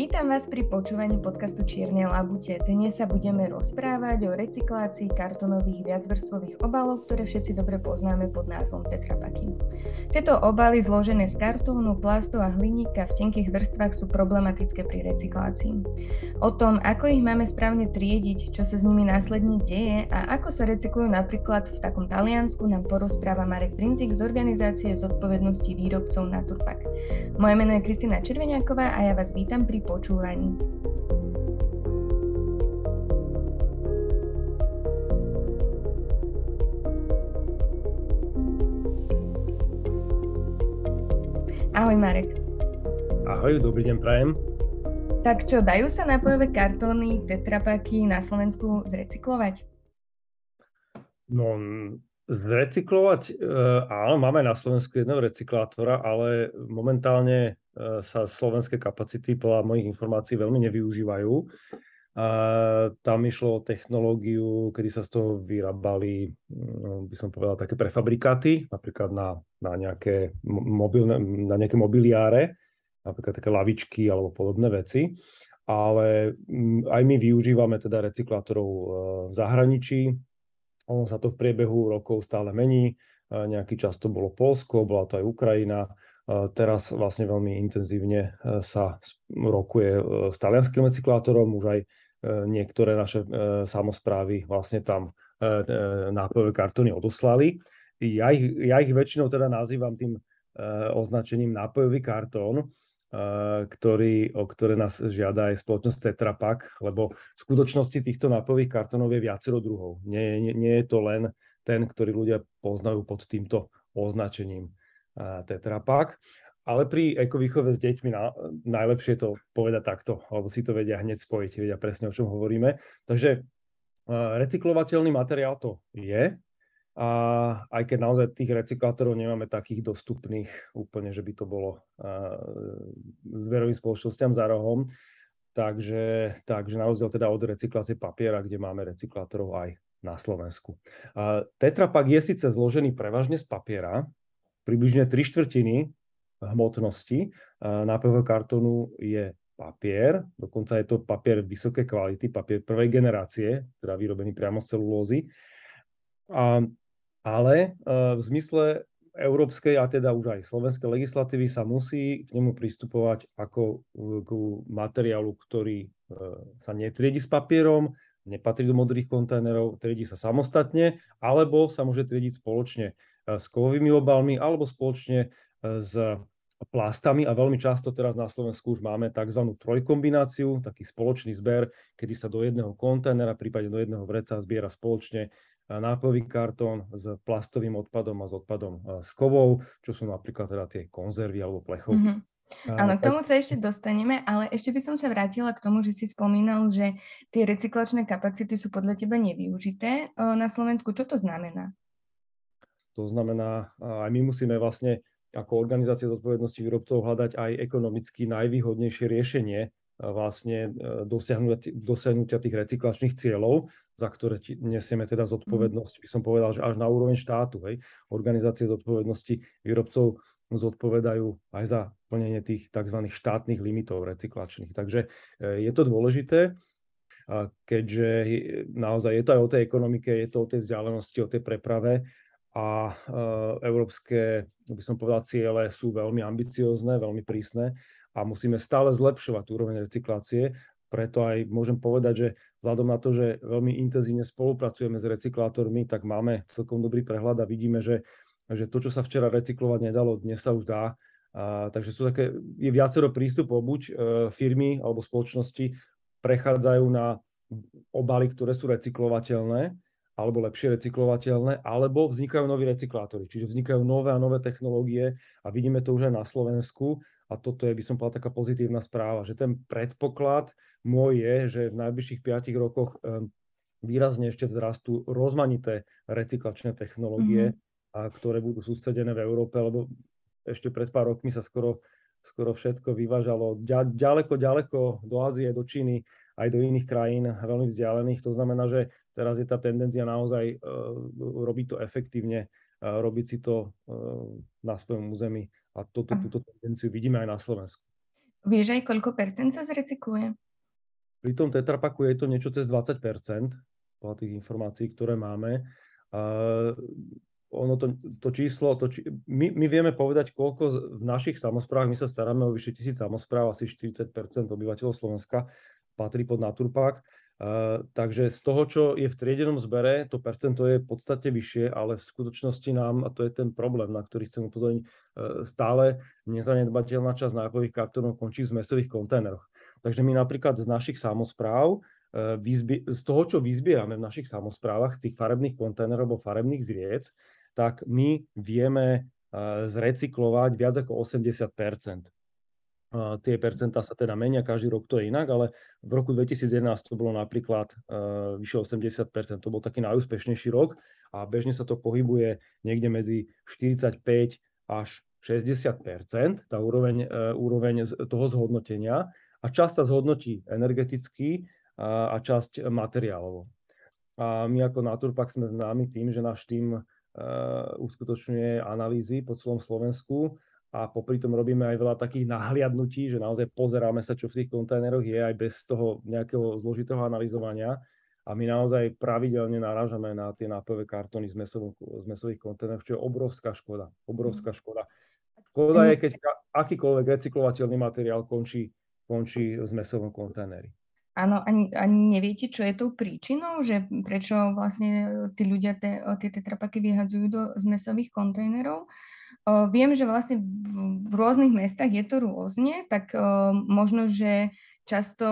Vítam vás pri počúvaní podcastu Čierne labute. Dnes sa budeme rozprávať o recyklácii kartonových viacvrstvových obalov, ktoré všetci dobre poznáme pod názvom tetrapaky. Tieto obaly zložené z kartónu, plastu a hliníka v tenkých vrstvách sú problematické pri recyklácii. O tom, ako ich máme správne triediť, čo sa s nimi následne deje a ako sa recyklujú napríklad v takom Taliansku, nám porozpráva Marek Princik z organizácie zodpovednosti výrobcov Naturpak. Moje meno je Kristina Červeniaková a ja vás vítam pri počúvaní. Ahoj Marek. Ahoj, dobrý deň prajem. Tak čo, dajú sa nápojové kartóny, tetrapaky na Slovensku zrecyklovať? No, zrecyklovať, e, áno, máme na Slovensku jedného recyklátora, ale momentálne E, sa slovenské kapacity podľa mojich informácií veľmi nevyužívajú. A tam išlo o technológiu, kedy sa z toho vyrábali, no, by som povedal, také prefabrikáty, napríklad na, na, nejaké, mobilné, na nejaké mobiliáre, napríklad také lavičky alebo podobné veci. Ale aj my využívame teda recyklátorov e, v zahraničí. Ono sa to v priebehu rokov stále mení. E, nejaký čas to bolo Polsko, bola to aj Ukrajina Teraz vlastne veľmi intenzívne e, sa rokuje e, s talianským recyklátorom, už aj e, niektoré naše samozprávy vlastne tam nápojové kartóny odoslali. Ja ich, ja ich väčšinou teda nazývam tým označením nápojový kartón, ktorý, o ktoré nás žiada aj spoločnosť Tetra Pak, lebo v skutočnosti týchto nápojových kartónov je viacero druhov. Nie, nie, nie je to len ten, ktorý ľudia poznajú pod týmto označením. Tetra Pak. Ale pri ekovýchove s deťmi na, najlepšie to povedať takto, alebo si to vedia hneď spojiť, vedia presne o čom hovoríme. Takže recyklovateľný materiál to je, a aj keď naozaj tých recyklátorov nemáme takých dostupných úplne, že by to bolo zberovým spoločnosťam za rohom, takže, takže na rozdiel teda od recyklácie papiera, kde máme recyklátorov aj na Slovensku. Tetra Pak je síce zložený prevažne z papiera, približne 3 štvrtiny hmotnosti nápojového kartónu je papier, dokonca je to papier vysokej kvality, papier prvej generácie, teda vyrobený priamo z celulózy. A, ale e, v zmysle európskej a teda už aj slovenskej legislatívy sa musí k nemu pristupovať ako k materiálu, ktorý e, sa netriedi s papierom, nepatrí do modrých kontajnerov, triedi sa samostatne, alebo sa môže triediť spoločne E, s kovovými obalmi alebo spoločne e, s plastami a veľmi často teraz na Slovensku už máme tzv. trojkombináciu, taký spoločný zber, kedy sa do jedného kontajnera, prípadne do jedného vreca zbiera spoločne e, nápojový kartón s plastovým odpadom a s odpadom s kovou, čo sú napríklad teda tie konzervy alebo plechovky. Mm-hmm. Áno, k tomu sa ešte dostaneme, ale ešte by som sa vrátila k tomu, že si spomínal, že tie recyklačné kapacity sú podľa teba nevyužité na Slovensku. Čo to znamená? To znamená, aj my musíme vlastne ako organizácia zodpovednosti výrobcov hľadať aj ekonomicky najvýhodnejšie riešenie vlastne e, dosiahnutia, dosiahnutia tých recyklačných cieľov, za ktoré nesieme teda mhm. zodpovednosť, by som povedal, že až na úroveň štátu. Hej. Organizácie zodpovednosti výrobcov zodpovedajú aj za plnenie tých tzv. štátnych limitov recyklačných. Takže e, je to dôležité, keďže naozaj je to aj o tej ekonomike, je to o tej vzdialenosti, o tej preprave a e, európske, by som povedal, ciele sú veľmi ambiciozne, veľmi prísne a musíme stále zlepšovať úroveň recyklácie. Preto aj môžem povedať, že vzhľadom na to, že veľmi intenzívne spolupracujeme s recyklátormi, tak máme celkom dobrý prehľad a vidíme, že, že to, čo sa včera recyklovať nedalo, dnes sa už dá. A, takže sú také, je viacero prístupov, buď e, firmy alebo spoločnosti prechádzajú na obaly, ktoré sú recyklovateľné, alebo lepšie recyklovateľné, alebo vznikajú noví recyklátory, čiže vznikajú nové a nové technológie a vidíme to už aj na Slovensku a toto je, by som povedal, taká pozitívna správa, že ten predpoklad môj je, že v najbližších 5 rokoch ehm, výrazne ešte vzrastú rozmanité recyklačné technológie, mm-hmm. a ktoré budú sústredené v Európe, lebo ešte pred pár rokmi sa skoro, skoro všetko vyvážalo ďaleko, ďaleko do Ázie, do Číny, aj do iných krajín veľmi vzdialených. To znamená, že teraz je tá tendencia naozaj uh, robiť to efektívne, uh, robiť si to uh, na svojom území a toto, túto tendenciu vidíme aj na Slovensku. Vieš aj, koľko percent sa zrecykluje? Pri tom tetrapaku je to niečo cez 20% podľa tých informácií, ktoré máme. Uh, ono to, to číslo, to či, my, my vieme povedať, koľko v našich samozprávach, my sa staráme o vyše tisíc samozpráv, asi 40% obyvateľov Slovenska patrí pod Naturpak. Takže z toho, čo je v triedenom zbere, to percento je v podstate vyššie, ale v skutočnosti nám, a to je ten problém, na ktorý chcem upozorniť, uh, stále nezanedbateľná časť nápojových kartónov končí v zmesových kontajneroch. Takže my napríklad z našich samozpráv, uh, z toho, čo vyzbierame v našich samozprávach, z tých farebných kontajnerov alebo farebných vriec, tak my vieme zrecyklovať viac ako 80 Tie percentá sa teda menia, každý rok to je inak, ale v roku 2011 to bolo napríklad uh, vyše 80 To bol taký najúspešnejší rok a bežne sa to pohybuje niekde medzi 45 až 60 tá úroveň, uh, úroveň toho zhodnotenia. A časť sa zhodnotí energeticky a, a časť materiálovo. A my ako Naturpak sme známi tým, že náš tým uskutočňuje analýzy po celom Slovensku a popri tom robíme aj veľa takých nahliadnutí, že naozaj pozeráme sa, čo v tých kontajneroch je aj bez toho nejakého zložitého analyzovania. A my naozaj pravidelne narážame na tie nápojové kartóny z, mesov, z mesových kontajnerov, čo je obrovská škoda. Obrovská škoda. Škoda je, keď akýkoľvek recyklovateľný materiál končí, končí v mesovom kontajneri. Áno, ani, ani neviete, čo je tou príčinou, že prečo vlastne tí ľudia te, tie tetrapaky vyhadzujú do zmesových kontajnerov. Viem, že vlastne v rôznych mestách je to rôzne, tak možno, že často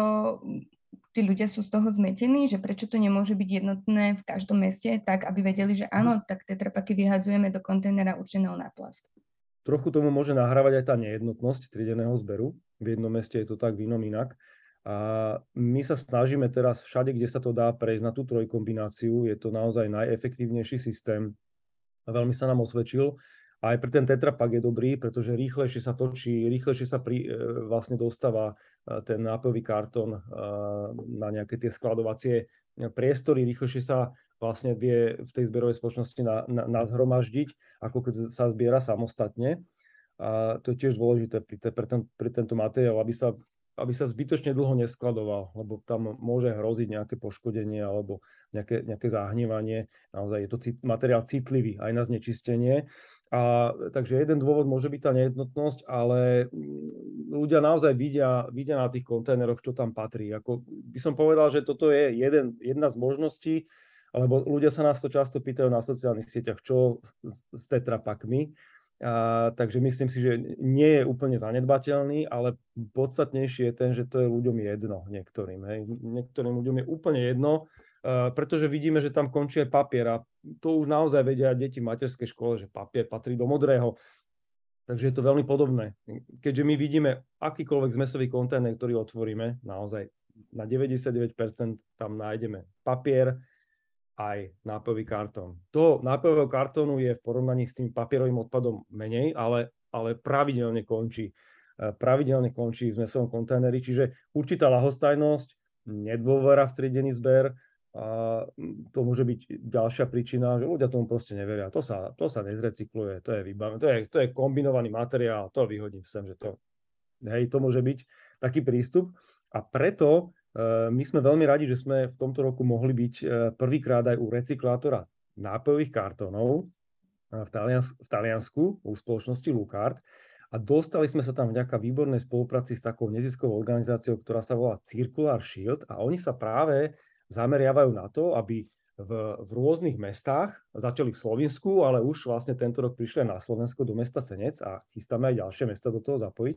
tí ľudia sú z toho zmetení, že prečo to nemôže byť jednotné v každom meste, tak aby vedeli, že áno, tak tetrapaky vyhadzujeme do kontajnera určeného na plast. Trochu tomu môže nahrávať aj tá nejednotnosť trideného zberu. V jednom meste je to tak, v inom inak. A my sa snažíme teraz všade, kde sa to dá prejsť na tú trojkombináciu. Je to naozaj najefektívnejší systém. Veľmi sa nám osvedčil. A aj pre ten tetrapak je dobrý, pretože rýchlejšie sa točí, rýchlejšie sa pri, e, vlastne dostáva e, ten nápojový kartón e, na nejaké tie skladovacie priestory, rýchlejšie sa vlastne vie v tej zberovej spoločnosti na, na, nazhromaždiť, ako keď sa zbiera samostatne. A to je tiež dôležité pri, te, pre, ten, pri tento materiál, aby sa aby sa zbytočne dlho neskladoval, lebo tam môže hroziť nejaké poškodenie alebo nejaké, nejaké zahnívanie. Naozaj je to cit, materiál citlivý aj na znečistenie. A, takže jeden dôvod môže byť tá nejednotnosť, ale mm, ľudia naozaj vidia, vidia na tých kontajneroch, čo tam patrí. Ako by som povedal, že toto je jeden, jedna z možností, lebo ľudia sa nás to často pýtajú na sociálnych sieťach, čo s, s tetrapakmi. A, takže myslím si, že nie je úplne zanedbateľný, ale podstatnejšie je ten, že to je ľuďom jedno niektorým. Hej. Niektorým ľuďom je úplne jedno, pretože vidíme, že tam končí aj papier a to už naozaj vedia deti v materskej škole, že papier patrí do modrého. Takže je to veľmi podobné. Keďže my vidíme akýkoľvek zmesový kontajner, ktorý otvoríme, naozaj na 99% tam nájdeme papier, aj nápojový kartón. Toho nápojového kartónu je v porovnaní s tým papierovým odpadom menej, ale, ale pravidelne končí. E, pravidelne končí v zmesovom kontajneri, čiže určitá lahostajnosť, nedôvera v triedený zber, a to môže byť ďalšia príčina, že ľudia tomu proste neveria. To sa, to sa nezrecykluje, to je vybavené, to je, to je kombinovaný materiál, to vyhodím sem, že to, hej, to môže byť taký prístup. A preto Eh, my sme veľmi radi, že sme v tomto roku mohli byť eh, prvýkrát aj u recyklátora nápojových kartónov eh, v, Talians- v Taliansku u spoločnosti Lukart a dostali sme sa tam vďaka výbornej spolupráci s takou neziskovou organizáciou, ktorá sa volá Circular Shield a oni sa práve zameriavajú na to, aby v, v rôznych mestách, začali v Slovensku, ale už vlastne tento rok prišli na Slovensko do mesta Senec a chystáme aj ďalšie mesta do toho zapojiť.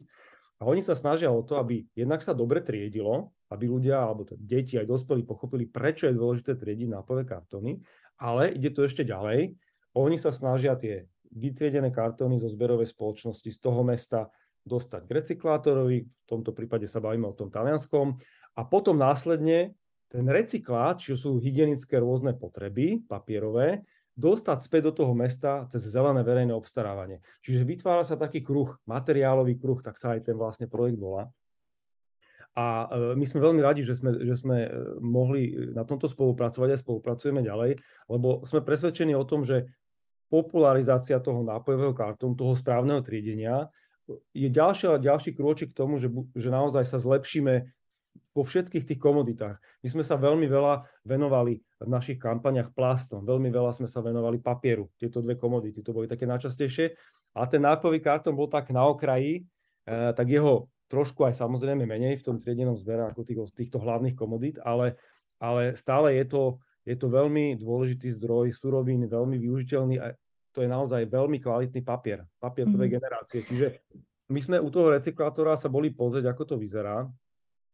A oni sa snažia o to, aby jednak sa dobre triedilo, aby ľudia, alebo deti aj dospelí pochopili, prečo je dôležité triediť nápové kartóny, ale ide to ešte ďalej. Oni sa snažia tie vytriedené kartóny zo zberovej spoločnosti z toho mesta dostať k recyklátorovi, v tomto prípade sa bavíme o tom talianskom, a potom následne ten recyklát, čo sú hygienické rôzne potreby papierové, dostať späť do toho mesta cez zelené verejné obstarávanie. Čiže vytvára sa taký kruh, materiálový kruh, tak sa aj ten vlastne projekt volá. A e, my sme veľmi radi, že sme, že sme e, mohli na tomto spolupracovať a spolupracujeme ďalej, lebo sme presvedčení o tom, že popularizácia toho nápojového kartónu, toho správneho triedenia, je ďalší, ďalší krôčik k tomu, že, že naozaj sa zlepšíme vo všetkých tých komoditách. My sme sa veľmi veľa venovali v našich kampaniach plastom, veľmi veľa sme sa venovali papieru, tieto dve komodity, to boli také najčastejšie. A ten nápojový kartón bol tak na okraji, eh, tak jeho trošku aj samozrejme menej v tom triedenom zbere ako tých, týchto hlavných komodít, ale, ale stále je to, je to veľmi dôležitý zdroj surovín, veľmi využiteľný a to je naozaj veľmi kvalitný papier, papier prvej mm. generácie. Čiže my sme u toho recyklátora sa boli pozrieť, ako to vyzerá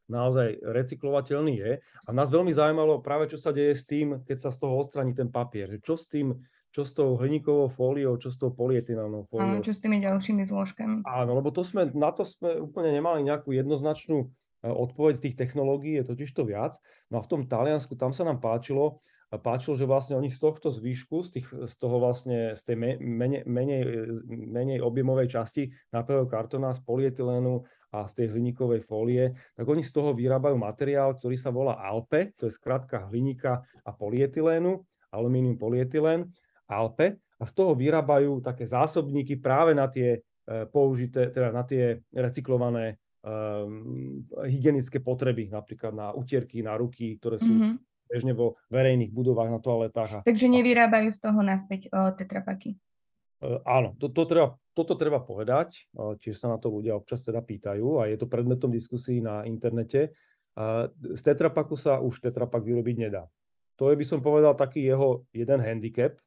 naozaj recyklovateľný je. A nás veľmi zaujímalo práve, čo sa deje s tým, keď sa z toho odstraní ten papier. Čo s tým, čo s tou hliníkovou fóliou, čo s tou polietylenou fóliou. Áno, čo s tými ďalšími zložkami. Áno, lebo to sme, na to sme úplne nemali nejakú jednoznačnú e, odpoveď tých technológií, je totiž to viac. No a v tom Taliansku, tam sa nám páčilo, páčilo, že vlastne oni z tohto zvýšku, z, tých, z toho vlastne, z tej menej, menej, menej objemovej časti nápojového kartóna, z polietylénu a z tej hliníkovej fólie, tak oni z toho vyrábajú materiál, ktorý sa volá ALPE, to je skratka hliníka a polietylénu, alumínium polyetylén, ALPE, a z toho vyrábajú také zásobníky práve na tie e, použité, teda na tie recyklované um, hygienické potreby, napríklad na utierky, na ruky, ktoré sú mm-hmm bežne vo verejných budovách na toaletách. A, Takže nevyrábajú z toho naspäť o, tetrapaky? Uh, áno, to, to treba, toto treba povedať, tiež sa na to ľudia občas teda pýtajú a je to predmetom diskusí na internete. Uh, z tetrapaku sa už tetrapak vyrobiť nedá. To je, by som povedal, taký jeho jeden handicap,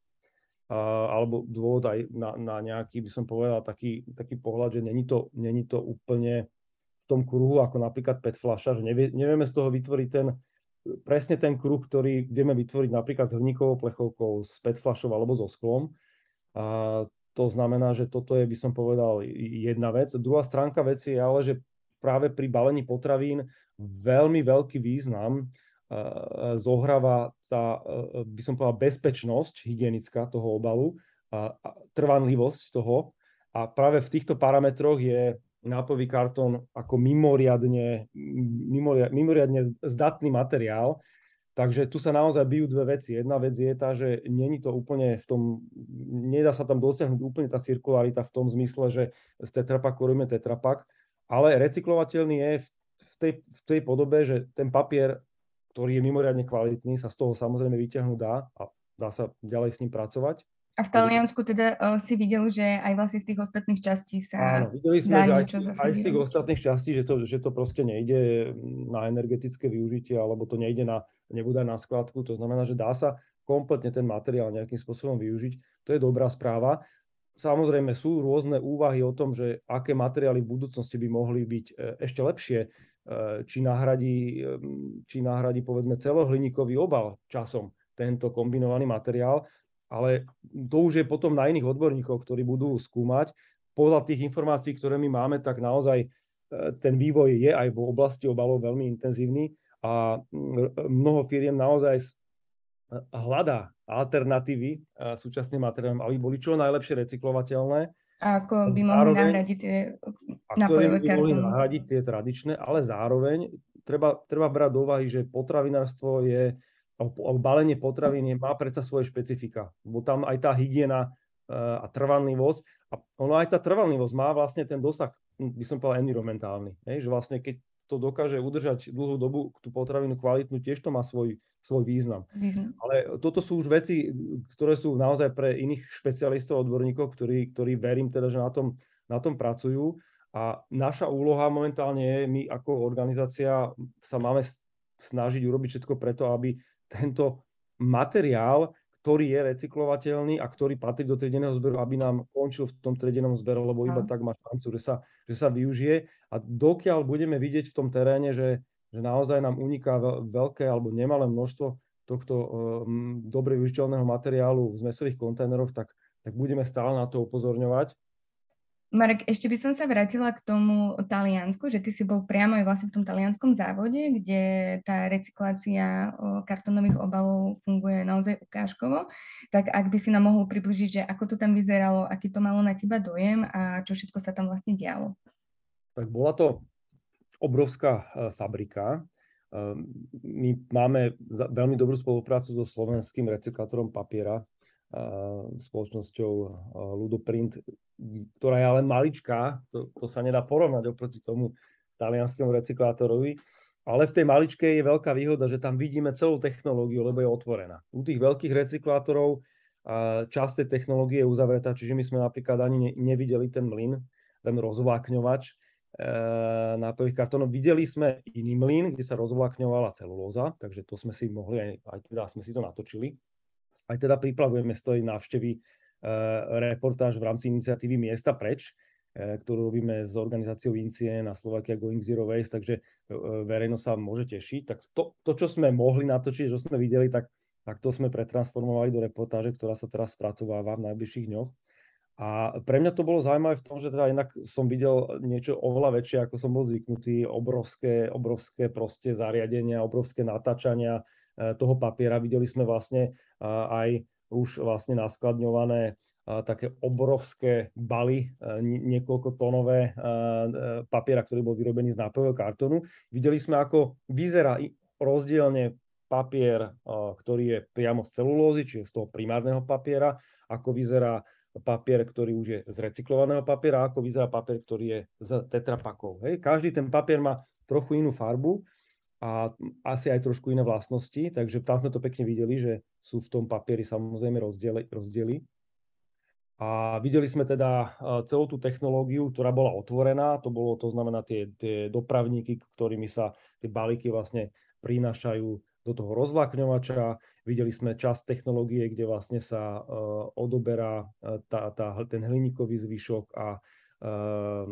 uh, alebo dôvod aj na, na nejaký, by som povedal, taký, taký pohľad, že není to, není to úplne v tom kruhu, ako napríklad PET fľaša, že nevie, nevieme z toho vytvoriť ten presne ten kruh, ktorý vieme vytvoriť napríklad s hliníkovou plechovkou, s PET flašou alebo so sklom. A to znamená, že toto je, by som povedal, jedna vec. Druhá stránka veci je ale, že práve pri balení potravín veľmi veľký význam zohráva tá, by som povedal, bezpečnosť hygienická toho obalu, a trvanlivosť toho. A práve v týchto parametroch je nápojový kartón ako mimoriadne, mimoriadne zdatný materiál. Takže tu sa naozaj bijú dve veci. Jedna vec je tá, že není to úplne v tom, nedá sa tam dosiahnuť úplne tá cirkularita v tom zmysle, že z tetrapaku robíme tetrapak, ale recyklovateľný je v tej, v tej podobe, že ten papier, ktorý je mimoriadne kvalitný, sa z toho samozrejme vyťahnuť dá a dá sa ďalej s ním pracovať. A v Taliansku teda uh, si videl, že aj vlastne z tých ostatných častí sa Áno, videli sme, že aj, aj z tých ostatných častí, že to, že to proste nejde na energetické využitie, alebo to nejde na, nebude na skladku, to znamená, že dá sa kompletne ten materiál nejakým spôsobom využiť. To je dobrá správa. Samozrejme sú rôzne úvahy o tom, že aké materiály v budúcnosti by mohli byť e, ešte lepšie, e, či nahradí, či nahradí povedzme celohliníkový obal časom tento kombinovaný materiál ale to už je potom na iných odborníkov, ktorí budú skúmať. Podľa tých informácií, ktoré my máme, tak naozaj e, ten vývoj je aj v oblasti obalov veľmi intenzívny a mnoho firiem naozaj e, hľadá alternatívy e, súčasným materiálom, aby boli čo najlepšie recyklovateľné. A ako by mohli zároveň, nahradiť tie nápojové by mohli nahradiť tie tradičné, ale zároveň treba, treba brať do úvahy, že potravinárstvo je balenie potravín má predsa svoje špecifika, bo tam aj tá hygiena e, a trvanlivosť, a ono aj tá trvanlivosť má vlastne ten dosah, by som povedal, environmentálny, hej, že vlastne keď to dokáže udržať dlhú dobu tú potravinu kvalitnú, tiež to má svoj, svoj význam. význam. Ale toto sú už veci, ktoré sú naozaj pre iných špecialistov, odborníkov, ktorí, ktorí verím teda, že na tom, na tom pracujú. A naša úloha momentálne je, my ako organizácia sa máme snažiť urobiť všetko preto, aby tento materiál, ktorý je recyklovateľný a ktorý patrí do triedeného zberu, aby nám končil v tom triedenom zberu, lebo iba tak má šancu, že sa, že sa využije. A dokiaľ budeme vidieť v tom teréne, že, že naozaj nám uniká veľké alebo nemalé množstvo tohto um, dobre využiteľného materiálu v zmesových kontajneroch, tak, tak budeme stále na to upozorňovať. Marek, ešte by som sa vrátila k tomu Taliansku, že ty si bol priamo aj vlastne v tom talianskom závode, kde tá recyklácia kartonových obalov funguje naozaj ukážkovo. Tak ak by si nám mohol približiť, že ako to tam vyzeralo, aký to malo na teba dojem a čo všetko sa tam vlastne dialo. Tak bola to obrovská e, fabrika. E, my máme veľmi dobrú spoluprácu so slovenským recyklátorom papiera, spoločnosťou Ludoprint, ktorá je ale maličká, to, to sa nedá porovnať oproti tomu talianskému recyklátorovi, ale v tej maličkej je veľká výhoda, že tam vidíme celú technológiu, lebo je otvorená. U tých veľkých recyklátorov časť tej technológie je uzavretá, čiže my sme napríklad ani nevideli ten mlyn, ten rozvlákňovač e, nápojových kartónov. Videli sme iný mlyn, kde sa rozvlákňovala celulóza, takže to sme si mohli, aj, aj teda sme si to natočili. Aj teda pripravujeme z tej návštevy e, reportáž v rámci iniciatívy Miesta preč, e, ktorú robíme s organizáciou Incien a Slovakia Going Zero Waste, takže verejnosť sa môže tešiť. Tak to, to, čo sme mohli natočiť, čo sme videli, tak tak to sme pretransformovali do reportáže, ktorá sa teraz spracováva v najbližších dňoch. A pre mňa to bolo zaujímavé v tom, že teda inak som videl niečo oveľa väčšie, ako som bol zvyknutý, obrovské, obrovské proste zariadenia, obrovské natáčania e, toho papiera. Videli sme vlastne aj už vlastne naskladňované také obrovské baly, e, niekoľko tónové e, papiera, ktorý bol vyrobený z nápojového kartónu. Videli sme, ako vyzerá rozdielne papier, ktorý je priamo z celulózy, čiže z toho primárneho papiera, ako vyzerá papier, ktorý už je z recyklovaného papiera, ako vyzerá papier, ktorý je z tetrapakov. Hej. Každý ten papier má trochu inú farbu a asi aj trošku iné vlastnosti, takže tam sme to pekne videli, že sú v tom papieri samozrejme rozdiely. rozdiely. A videli sme teda celú tú technológiu, ktorá bola otvorená, to bolo, to znamená tie, tie dopravníky, ktorými sa tie balíky vlastne prinášajú do toho rozvlakňovača. Videli sme časť technológie, kde vlastne sa uh, odoberá uh, tá, tá, ten hliníkový zvyšok a uh,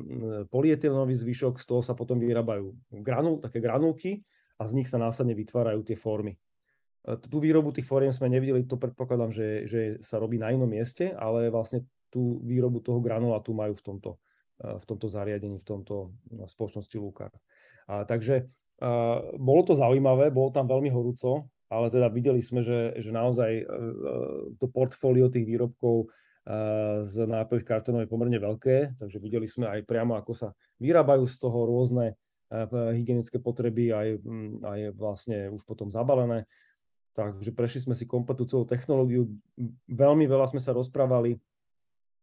polietylenový zvyšok, z toho sa potom vyrábajú granul, také granulky a z nich sa následne vytvárajú tie formy. Tú výrobu tých fóriem sme nevideli, to predpokladám, že, že sa robí na inom mieste, ale vlastne tú výrobu toho granulátu majú v tomto, v tomto zariadení, v tomto spoločnosti Lukar. A, takže Uh, bolo to zaujímavé, bolo tam veľmi horúco, ale teda videli sme, že, že naozaj to portfólio tých výrobkov z nápojových kartónov je pomerne veľké, takže videli sme aj priamo, ako sa vyrábajú z toho rôzne hygienické potreby, aj, aj vlastne už potom zabalené. Takže prešli sme si kompletnú celú technológiu. Veľmi veľa sme sa rozprávali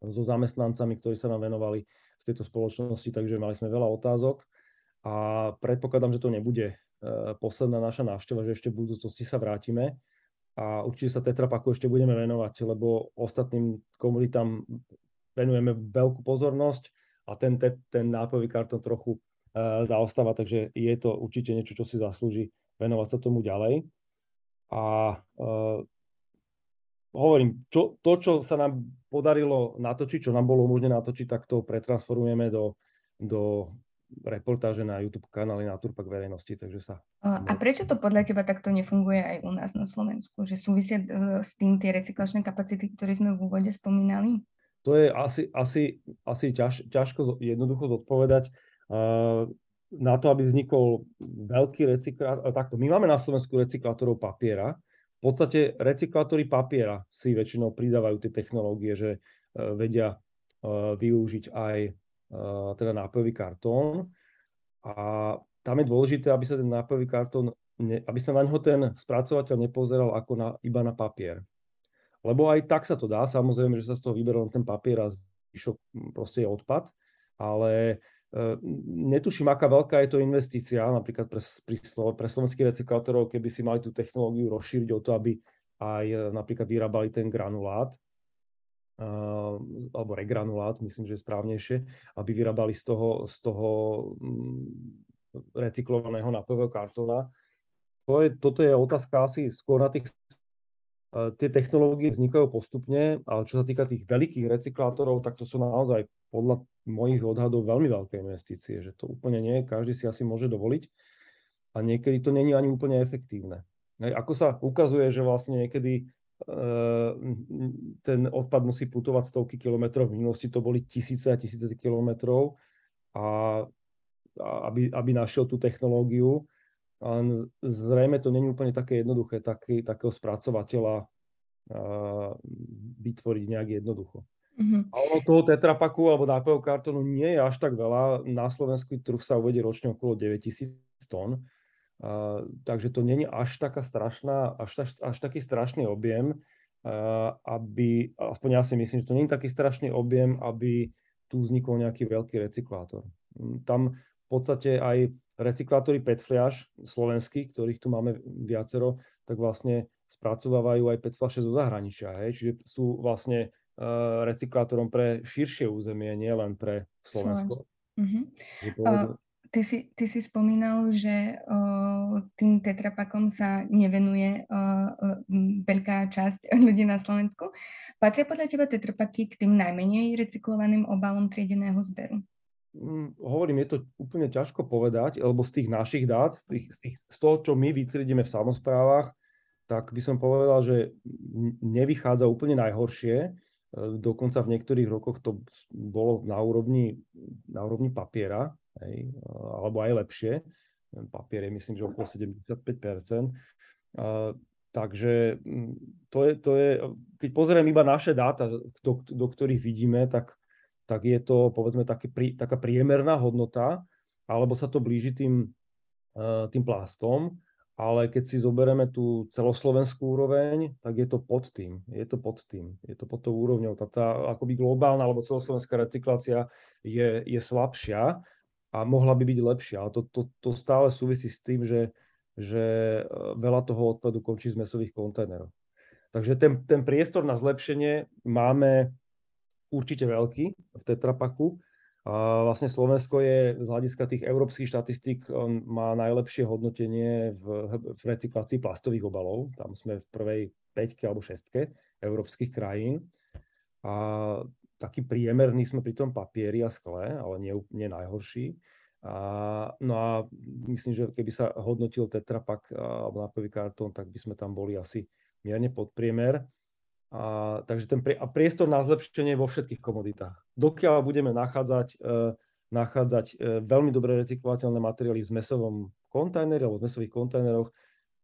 so zamestnancami, ktorí sa nám venovali z tejto spoločnosti, takže mali sme veľa otázok a predpokladám, že to nebude e, posledná naša návšteva, že ešte v budúcnosti sa vrátime a určite sa Tetrapaku ešte budeme venovať, lebo ostatným komunitám venujeme veľkú pozornosť a ten, ten, nápojový kartón trochu zaostáva, takže je to určite niečo, čo si zaslúži venovať sa tomu ďalej. A uh, hovorím, čo, to, čo sa nám podarilo natočiť, čo nám bolo umožnené natočiť, tak to pretransformujeme do, do reportáže na YouTube kanály Naturpak verejnosti, takže sa... A prečo to podľa teba takto nefunguje aj u nás na Slovensku? Že súvisia e, s tým tie recyklačné kapacity, ktoré sme v úvode spomínali? To je asi, asi, asi ťaž, ťažko jednoducho zodpovedať. Na to, aby vznikol veľký recyklátor, takto, my máme na Slovensku recyklátorov papiera, v podstate recyklátory papiera si väčšinou pridávajú tie technológie, že e, vedia e, využiť aj Eh, teda nápojový kartón. A tam je dôležité, aby sa ten nápojový kartón, aby sa na ňo ten spracovateľ nepozeral ako na, iba na papier. Lebo aj tak sa to dá, samozrejme, že sa z toho vyberá ten papier a zvyšok proste je odpad, ale e, netuším, aká veľká je to investícia, napríklad pre, pre, slovenských recyklátorov, keby si mali tú technológiu rozšíriť o to, aby aj eh, napríklad vyrábali ten granulát, alebo regranulát, myslím, že je správnejšie, aby vyrábali z toho, z toho mm, recyklovaného nápojového kartóna. To je, toto je otázka asi skôr na tých tie technológie vznikajú postupne, ale čo sa týka tých veľkých recyklátorov, tak to sú naozaj podľa mojich odhadov veľmi veľké investície, že to úplne nie, každý si asi môže dovoliť a niekedy to není ani úplne efektívne. Ako sa ukazuje, že vlastne niekedy ten odpad musí putovať stovky kilometrov. V minulosti to boli tisíce a tisíce kilometrov a, a aby, aby našiel tú technológiu. A zrejme to není úplne také jednoduché, taký, takého spracovateľa vytvoriť nejak jednoducho. Mm-hmm. A ono toho tetrapaku alebo nápojov kartónu nie je až tak veľa. Na slovenský trh sa uvedie ročne okolo 9000 tón takže to není až taká strašná, až, tak, až taký strašný objem. aby, aspoň ja si myslím, že to je taký strašný objem, aby tu vznikol nejaký veľký recyklátor. Tam v podstate aj recyklátory PET fľaš slovenský, ktorých tu máme viacero, tak vlastne spracovávajú aj PET fľaše zo zahraničia. Hej? Čiže sú vlastne uh, recyklátorom pre širšie územie, nie len pre Slovensko. Uh-huh. Uh, ty, si, ty si spomínal, že uh, tým tetrapakom sa nevenuje uh, uh, veľká časť ľudí na Slovensku. Patria podľa teba tetrapaky k tým najmenej recyklovaným obalom triedeného zberu? Mm, hovorím, je to úplne ťažko povedať, lebo z tých našich dát, z, tých, z, tých, z toho, čo my vytriedíme v samozprávach, tak by som povedal, že nevychádza úplne najhoršie. E, dokonca v niektorých rokoch to bolo na úrovni, na úrovni papiera, hej, alebo aj lepšie. Papier je myslím, že okolo 75%. Uh, takže mm, to je, to je, keď pozriem iba naše dáta, do, do ktorých vidíme, tak tak je to povedzme také, taká priemerná hodnota, alebo sa to blíži tým, eh, tým plastom, ale keď si zoberieme tú celoslovenskú úroveň, tak je to pod tým. Je to pod tým. Je to pod tou úrovňou. Tá, tá akoby globálna alebo celoslovenská recyklácia je, je slabšia a mohla by byť lepšia. Ale to, to, to stále súvisí s tým, že, že eh, veľa toho odpadu končí z mesových kontajnerov. Takže ten, ten priestor na zlepšenie máme určite veľký v Tetrapaku. A vlastne Slovensko je z hľadiska tých európskych štatistík má najlepšie hodnotenie v, v recyklácii plastových obalov. Tam sme v prvej 5 alebo 6 európskych krajín. A taký priemerný sme pri tom papieri a skle, ale nie, nie najhorší. A, no a myslím, že keby sa hodnotil Tetrapak alebo nápojový kartón, tak by sme tam boli asi mierne pod priemer. A, takže ten prie, a priestor na zlepšenie vo všetkých komoditách. Dokiaľ budeme nachádzať, e, nachádzať e, veľmi dobre recyklovateľné materiály v zmesovom kontajneri alebo v zmesových kontajneroch,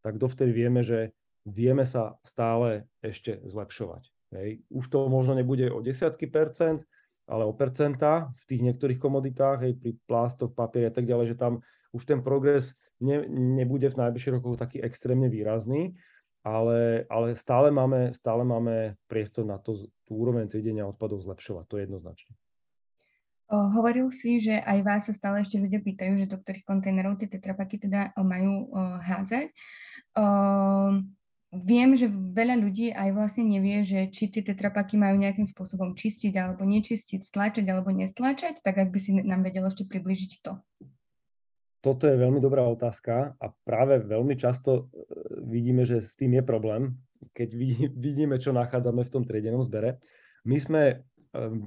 tak dovtedy vieme, že vieme sa stále ešte zlepšovať. Hej. Už to možno nebude o desiatky percent, ale o percenta v tých niektorých komoditách, hej, pri plástoch, papieri a tak ďalej, že tam už ten progres ne, nebude v najbližších rokoch taký extrémne výrazný, ale, ale stále, máme, stále máme priestor na to, tú úroveň triedenia odpadov zlepšovať, to je jednoznačne. Hovoril si, že aj vás sa stále ešte ľudia pýtajú, že do ktorých kontajnerov tie tetrapaky teda majú hádzať. Viem, že veľa ľudí aj vlastne nevie, že či tie tetrapaky majú nejakým spôsobom čistiť alebo nečistiť, stláčať alebo nestláčať, tak ak by si nám vedel ešte približiť to toto je veľmi dobrá otázka a práve veľmi často e, vidíme, že s tým je problém, keď vidíme, čo nachádzame v tom triedenom zbere. My sme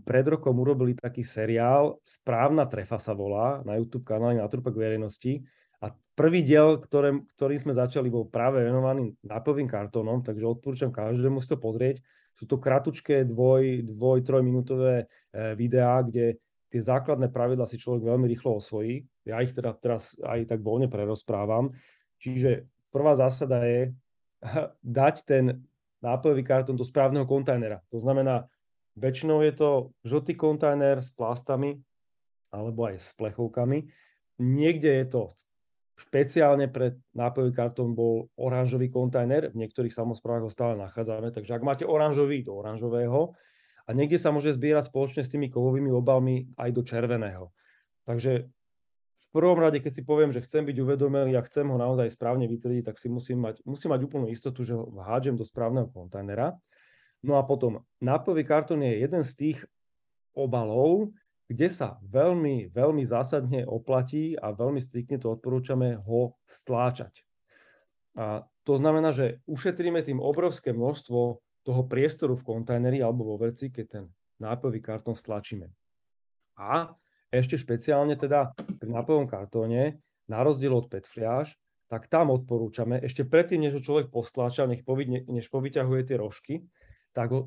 pred rokom urobili taký seriál Správna trefa sa volá na YouTube kanáli na trupek verejnosti a prvý diel, ktoré, ktorý sme začali, bol práve venovaný nápovým kartónom, takže odporúčam každému si to pozrieť. Sú to kratučké dvoj, dvoj trojminútové e, videá, kde tie základné pravidla si človek veľmi rýchlo osvojí. Ja ich teda teraz aj tak voľne prerozprávam. Čiže prvá zásada je dať ten nápojový kartón do správneho kontajnera. To znamená, väčšinou je to žltý kontajner s plastami alebo aj s plechovkami. Niekde je to špeciálne pre nápojový kartón bol oranžový kontajner, v niektorých samozprávach ho stále nachádzame, takže ak máte oranžový, do oranžového, a niekde sa môže zbierať spoločne s tými kovovými obalmi aj do červeného. Takže v prvom rade, keď si poviem, že chcem byť uvedomelý a chcem ho naozaj správne vytriediť, tak si musím mať, musím mať úplnú istotu, že ho hádžem do správneho kontajnera. No a potom nápojový kartón je jeden z tých obalov, kde sa veľmi, veľmi zásadne oplatí a veľmi striktne to odporúčame ho stláčať. A to znamená, že ušetríme tým obrovské množstvo toho priestoru v kontajneri alebo vo veci, keď ten nápojový kartón stlačíme. A ešte špeciálne teda pri nápojovom kartóne, na rozdiel od PET fliaž, tak tam odporúčame, ešte predtým, než ho človek postláča, nech povy, než povyťahuje tie rožky, tak ho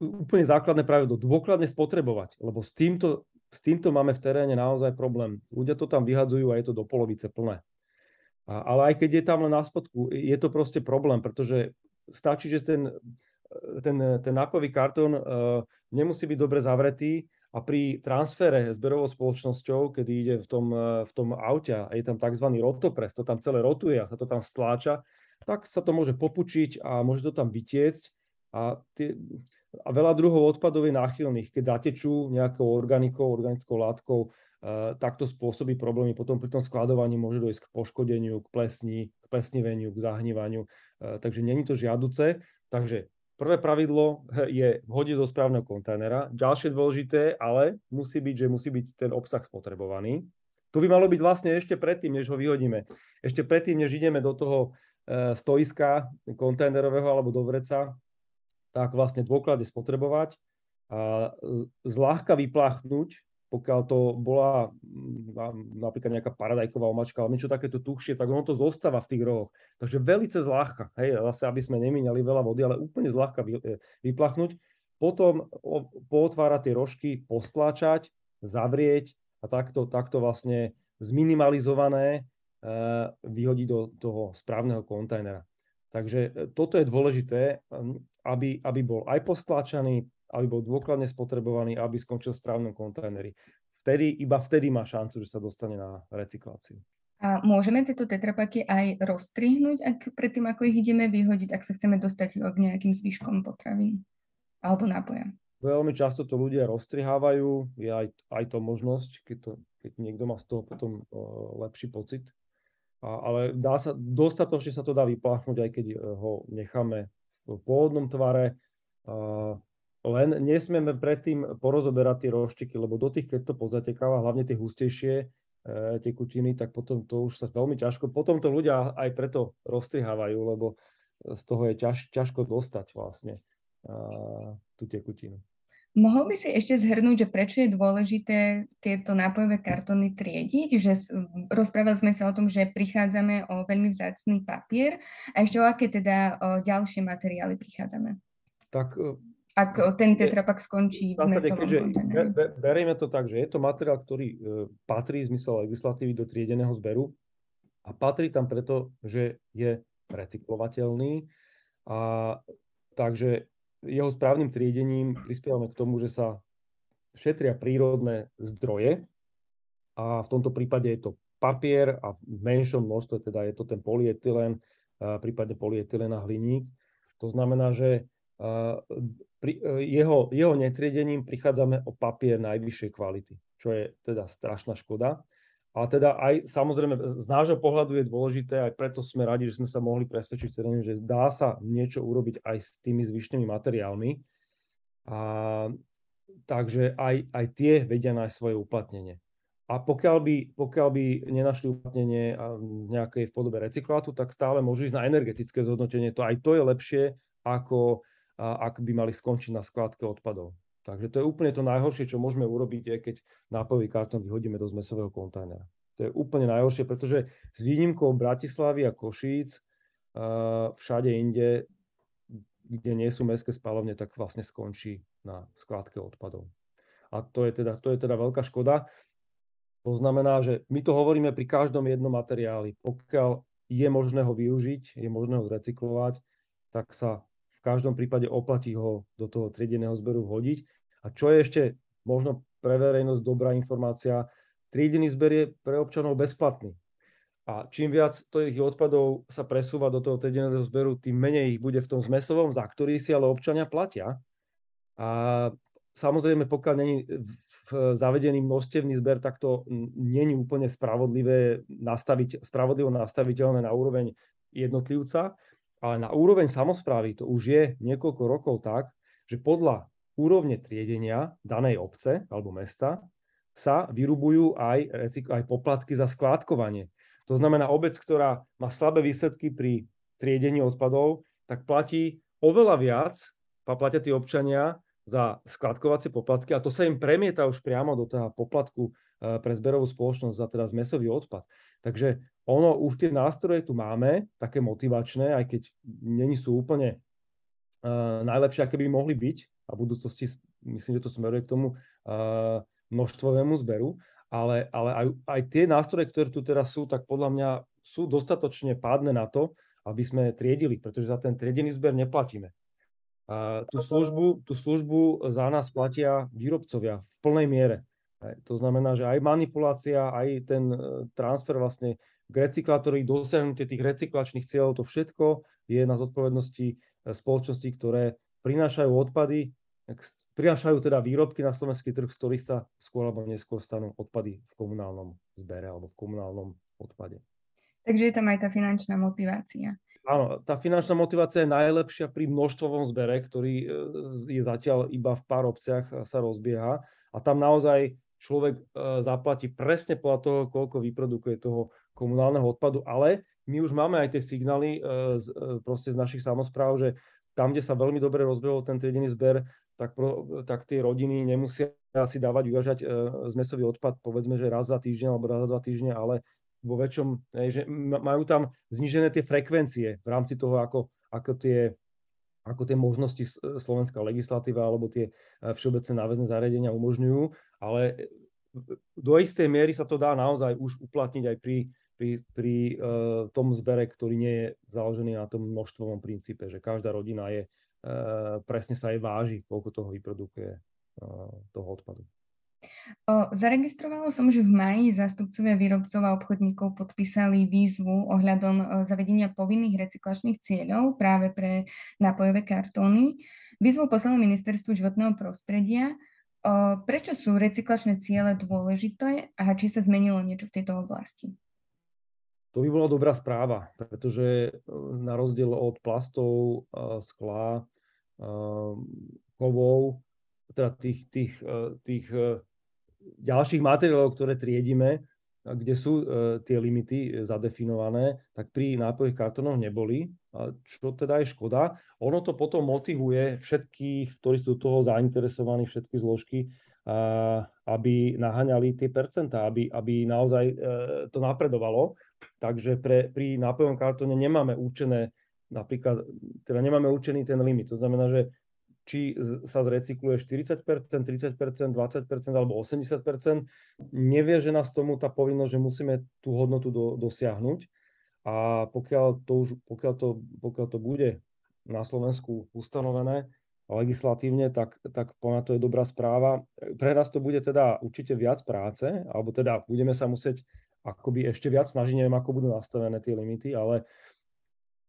úplne základné pravidlo, dôkladne spotrebovať, lebo s týmto, s týmto máme v teréne naozaj problém. Ľudia to tam vyhadzujú a je to do polovice plné. A, ale aj keď je tam len na spodku, je to proste problém, pretože stačí, že ten, ten, ten nápojový kartón uh, nemusí byť dobre zavretý a pri transfere s berovou spoločnosťou, kedy ide v tom, uh, v tom aute a je tam tzv. rotopres, to tam celé rotuje a sa to tam stláča, tak sa to môže popučiť a môže to tam vytiecť. A, tie, a veľa druhov odpadov je náchylných. Keď zatečú nejakou organikou, organickou látkou, uh, tak to spôsobí problémy. Potom pri tom skladovaní môže dojsť k poškodeniu, k plesni, plesniveniu, k zahnívaniu. Uh, takže není to žiaduce. Takže Prvé pravidlo je vhodiť do správneho kontajnera. Ďalšie dôležité, ale musí byť, že musí byť ten obsah spotrebovaný. Tu by malo byť vlastne ešte predtým, než ho vyhodíme. Ešte predtým, než ideme do toho e, stoiska kontajnerového alebo do vreca, tak vlastne dôkladne spotrebovať a zľahka vypláchnuť pokiaľ to bola mm, napríklad nejaká paradajková omačka alebo niečo takéto tuchšie, tak ono to zostáva v tých rohoch. Takže veľmi zľahka, hej, zase aby sme nemínali veľa vody, ale úplne zľahka e, vyplachnúť. Potom pootvárať tie rožky, postláčať, zavrieť a takto, takto vlastne zminimalizované e, vyhodiť do toho správneho kontajnera. Takže e, toto je dôležité, aby, aby bol aj postláčaný, aby bol dôkladne spotrebovaný, aby skončil v správnom kontajneri. Vtedy, iba vtedy má šancu, že sa dostane na recykláciu. A môžeme tieto tetrapaky aj rozstrihnúť ak, predtým, ako ich ideme vyhodiť, ak sa chceme dostať k nejakým zvyškom potravín alebo nápoja? Veľmi často to ľudia rozstrihávajú, je aj, aj to možnosť, keď, to, keď niekto má z toho potom uh, lepší pocit. A, ale dá sa, dostatočne sa to dá vypláchnuť, aj keď ho necháme v pôvodnom tvare. Uh, len nesmieme predtým porozoberať tie roštiky, lebo do tých, keď to pozatekáva, hlavne tie hustejšie e, tekutiny, tak potom to už sa veľmi ťažko, potom to ľudia aj preto roztrihávajú, lebo z toho je ťaž, ťažko dostať vlastne e, tú tekutinu. Mohol by si ešte zhrnúť, že prečo je dôležité tieto nápojové kartóny triediť? Že rozprávali sme sa o tom, že prichádzame o veľmi vzácný papier a ešte o aké teda o ďalšie materiály prichádzame? Tak e, ak ten tetrapak skončí v zmesovom kontajneri. Be, berieme to tak, že je to materiál, ktorý e, patrí v zmysle legislatívy do triedeného zberu a patrí tam preto, že je recyklovateľný a takže jeho správnym triedením prispievame k tomu, že sa šetria prírodné zdroje a v tomto prípade je to papier a v menšom množstve teda je to ten polyetylen, prípadne polyetylen a hliník. To znamená, že pri e, jeho, jeho netriedením prichádzame o papier najvyššej kvality, čo je teda strašná škoda. A teda aj samozrejme z nášho pohľadu je dôležité, aj preto sme radi, že sme sa mohli presvedčiť, že dá sa niečo urobiť aj s tými zvyšnými materiálmi. A, takže aj, aj tie vedia nájsť svoje uplatnenie. A pokiaľ by, pokiaľ by nenašli uplatnenie v nejakej v podobe recyklátu, tak stále môžu ísť na energetické zhodnotenie. To aj to je lepšie, ako ak by mali skončiť na skladke odpadov. Takže to je úplne to najhoršie, čo môžeme urobiť, je keď nápojový kartón vyhodíme do zmesového kontajnera. To je úplne najhoršie, pretože s výnimkou Bratislavy a Košíc všade inde, kde nie sú mestské spalovne, tak vlastne skončí na skladke odpadov. A to je teda, to je teda veľká škoda. To znamená, že my to hovoríme pri každom jednom materiáli. Pokiaľ je možné ho využiť, je možné ho zrecyklovať, tak sa každom prípade oplatí ho do toho triedeného zberu vhodiť. A čo je ešte možno pre verejnosť dobrá informácia, triedený zber je pre občanov bezplatný. A čím viac tých odpadov sa presúva do toho triedeného zberu, tým menej ich bude v tom zmesovom, za ktorý si ale občania platia. A samozrejme, pokiaľ není v zavedený množstevný zber, tak to není úplne spravodlivé nastaviť, spravodlivo nastaviteľné na úroveň jednotlivca ale na úroveň samozprávy to už je niekoľko rokov tak, že podľa úrovne triedenia danej obce alebo mesta sa vyrubujú aj, aj poplatky za skládkovanie. To znamená, obec, ktorá má slabé výsledky pri triedení odpadov, tak platí oveľa viac, platia tí občania za skladkovacie poplatky a to sa im premieta už priamo do toho poplatku eh, pre zberovú spoločnosť za teda zmesový odpad. Takže ono už tie nástroje tu máme, také motivačné, aj keď není sú úplne uh, najlepšie, aké by mohli byť a v budúcnosti myslím, že to smeruje k tomu uh, množstvovému zberu, ale, ale aj, aj tie nástroje, ktoré tu teraz sú, tak podľa mňa sú dostatočne pádne na to, aby sme triedili, pretože za ten triedený zber neplatíme. A tú službu, tú službu za nás platia výrobcovia v plnej miere. To znamená, že aj manipulácia, aj ten e, transfer vlastne recyklátori, dosiahnutie tých recyklačných cieľov, to všetko je na zodpovednosti e, spoločností, ktoré prinášajú odpady, prinášajú teda výrobky na slovenský trh, z ktorých sa skôr alebo neskôr stanú odpady v komunálnom zbere alebo v komunálnom odpade. Takže je tam aj tá finančná motivácia. Áno, tá finančná motivácia je najlepšia pri množstvovom zbere, ktorý e, je zatiaľ iba v pár obciach sa rozbieha a tam naozaj človek zaplatí presne podľa toho, koľko vyprodukuje toho komunálneho odpadu, ale my už máme aj tie signály e, z, proste z našich samozpráv, že tam, kde sa veľmi dobre rozbehol ten triedený zber, tak, pro, tak tie rodiny nemusia si dávať uvažať e, zmesový odpad, povedzme, že raz za týždeň alebo raz za dva týždne, ale vo väčšom, že majú tam znižené tie frekvencie v rámci toho, ako, ako tie ako tie možnosti slovenská legislatíva alebo tie e, všeobecné náväzné zariadenia umožňujú, ale e, do istej miery sa to dá naozaj už uplatniť aj pri, pri, pri uh, tom zbere, ktorý nie je založený na tom množstvovom princípe, že každá rodina je, uh, presne sa aj váži, koľko toho vyprodukuje uh, toho odpadu. O, zaregistrovalo som, že v maji zástupcovia výrobcov a obchodníkov podpísali výzvu ohľadom zavedenia povinných recyklačných cieľov práve pre nápojové kartóny. Výzvu poslalo Ministerstvu životného prostredia. O, prečo sú recyklačné ciele dôležité a či sa zmenilo niečo v tejto oblasti? To by bola dobrá správa, pretože na rozdiel od plastov, skla, kovov, teda tých, tých, tých ďalších materiálov, ktoré triedime, kde sú e, tie limity e, zadefinované, tak pri nápojových kartónoch neboli, čo teda je škoda. Ono to potom motivuje všetkých, ktorí sú toho zainteresovaní, všetky zložky, aby naháňali tie percentá, aby, aby naozaj e, to napredovalo. Takže pre, pri nápojovom kartóne nemáme určené napríklad, teda nemáme určený ten limit. To znamená, že či sa zrecykluje 40%, 30%, 20% alebo 80%, neviaže nás tomu tá povinnosť, že musíme tú hodnotu do, dosiahnuť. A pokiaľ to, už, pokiaľ, to, pokiaľ to bude na Slovensku ustanovené legislatívne, tak, tak na to je dobrá správa. Pre nás to bude teda určite viac práce, alebo teda budeme sa musieť akoby ešte viac snažiť, neviem, ako budú nastavené tie limity, ale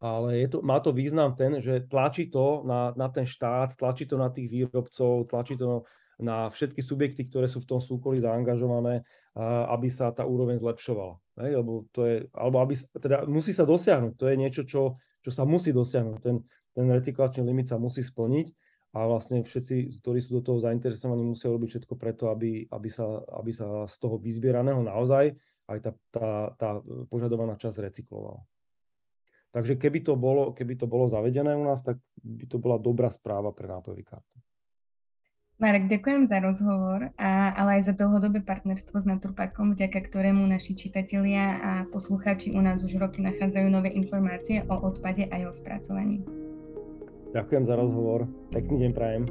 ale je to, má to význam ten, že tlačí to na, na ten štát, tlačí to na tých výrobcov, tlačí to na všetky subjekty, ktoré sú v tom súkolí zaangažované, aby sa tá úroveň zlepšovala. Lebo to je, alebo aby, teda musí sa dosiahnuť, to je niečo, čo, čo sa musí dosiahnuť. Ten, ten recyklačný limit sa musí splniť a vlastne všetci, ktorí sú do toho zainteresovaní, musia robiť všetko preto, aby, aby, sa, aby sa z toho vyzbieraného naozaj aj tá, tá, tá požadovaná časť recyklovala. Takže keby to, bolo, keby to bolo zavedené u nás, tak by to bola dobrá správa pre nápojový kartu. Marek, ďakujem za rozhovor, a, ale aj za dlhodobé partnerstvo s Naturpakom, vďaka ktorému naši čitatelia a poslucháči u nás už roky nachádzajú nové informácie o odpade a jeho spracovaní. Ďakujem za rozhovor. Pekný deň prajem.